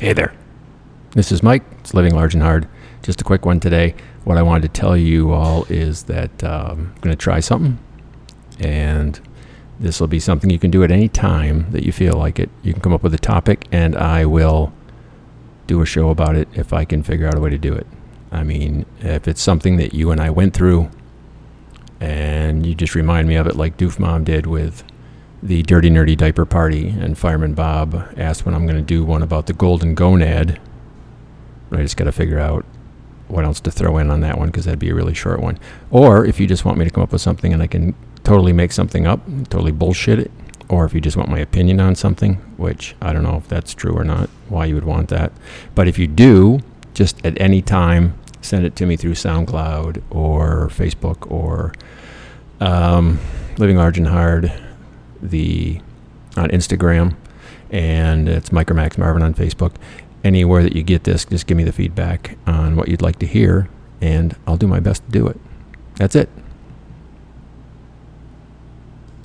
Hey there. This is Mike. It's Living Large and Hard. Just a quick one today. What I wanted to tell you all is that um, I'm going to try something, and this will be something you can do at any time that you feel like it. You can come up with a topic, and I will do a show about it if I can figure out a way to do it. I mean, if it's something that you and I went through, and you just remind me of it like Doof Mom did with the Dirty Nerdy Diaper Party, and Fireman Bob asked when I'm going to do one about the Golden Gonad. I just got to figure out what else to throw in on that one because that'd be a really short one. Or if you just want me to come up with something and I can totally make something up, totally bullshit it, or if you just want my opinion on something, which I don't know if that's true or not, why you would want that. But if you do, just at any time, send it to me through SoundCloud or Facebook or um, Living Large and Hard, the on Instagram, and it's Micromax Marvin on Facebook. Anywhere that you get this, just give me the feedback on what you'd like to hear, and I'll do my best to do it. That's it.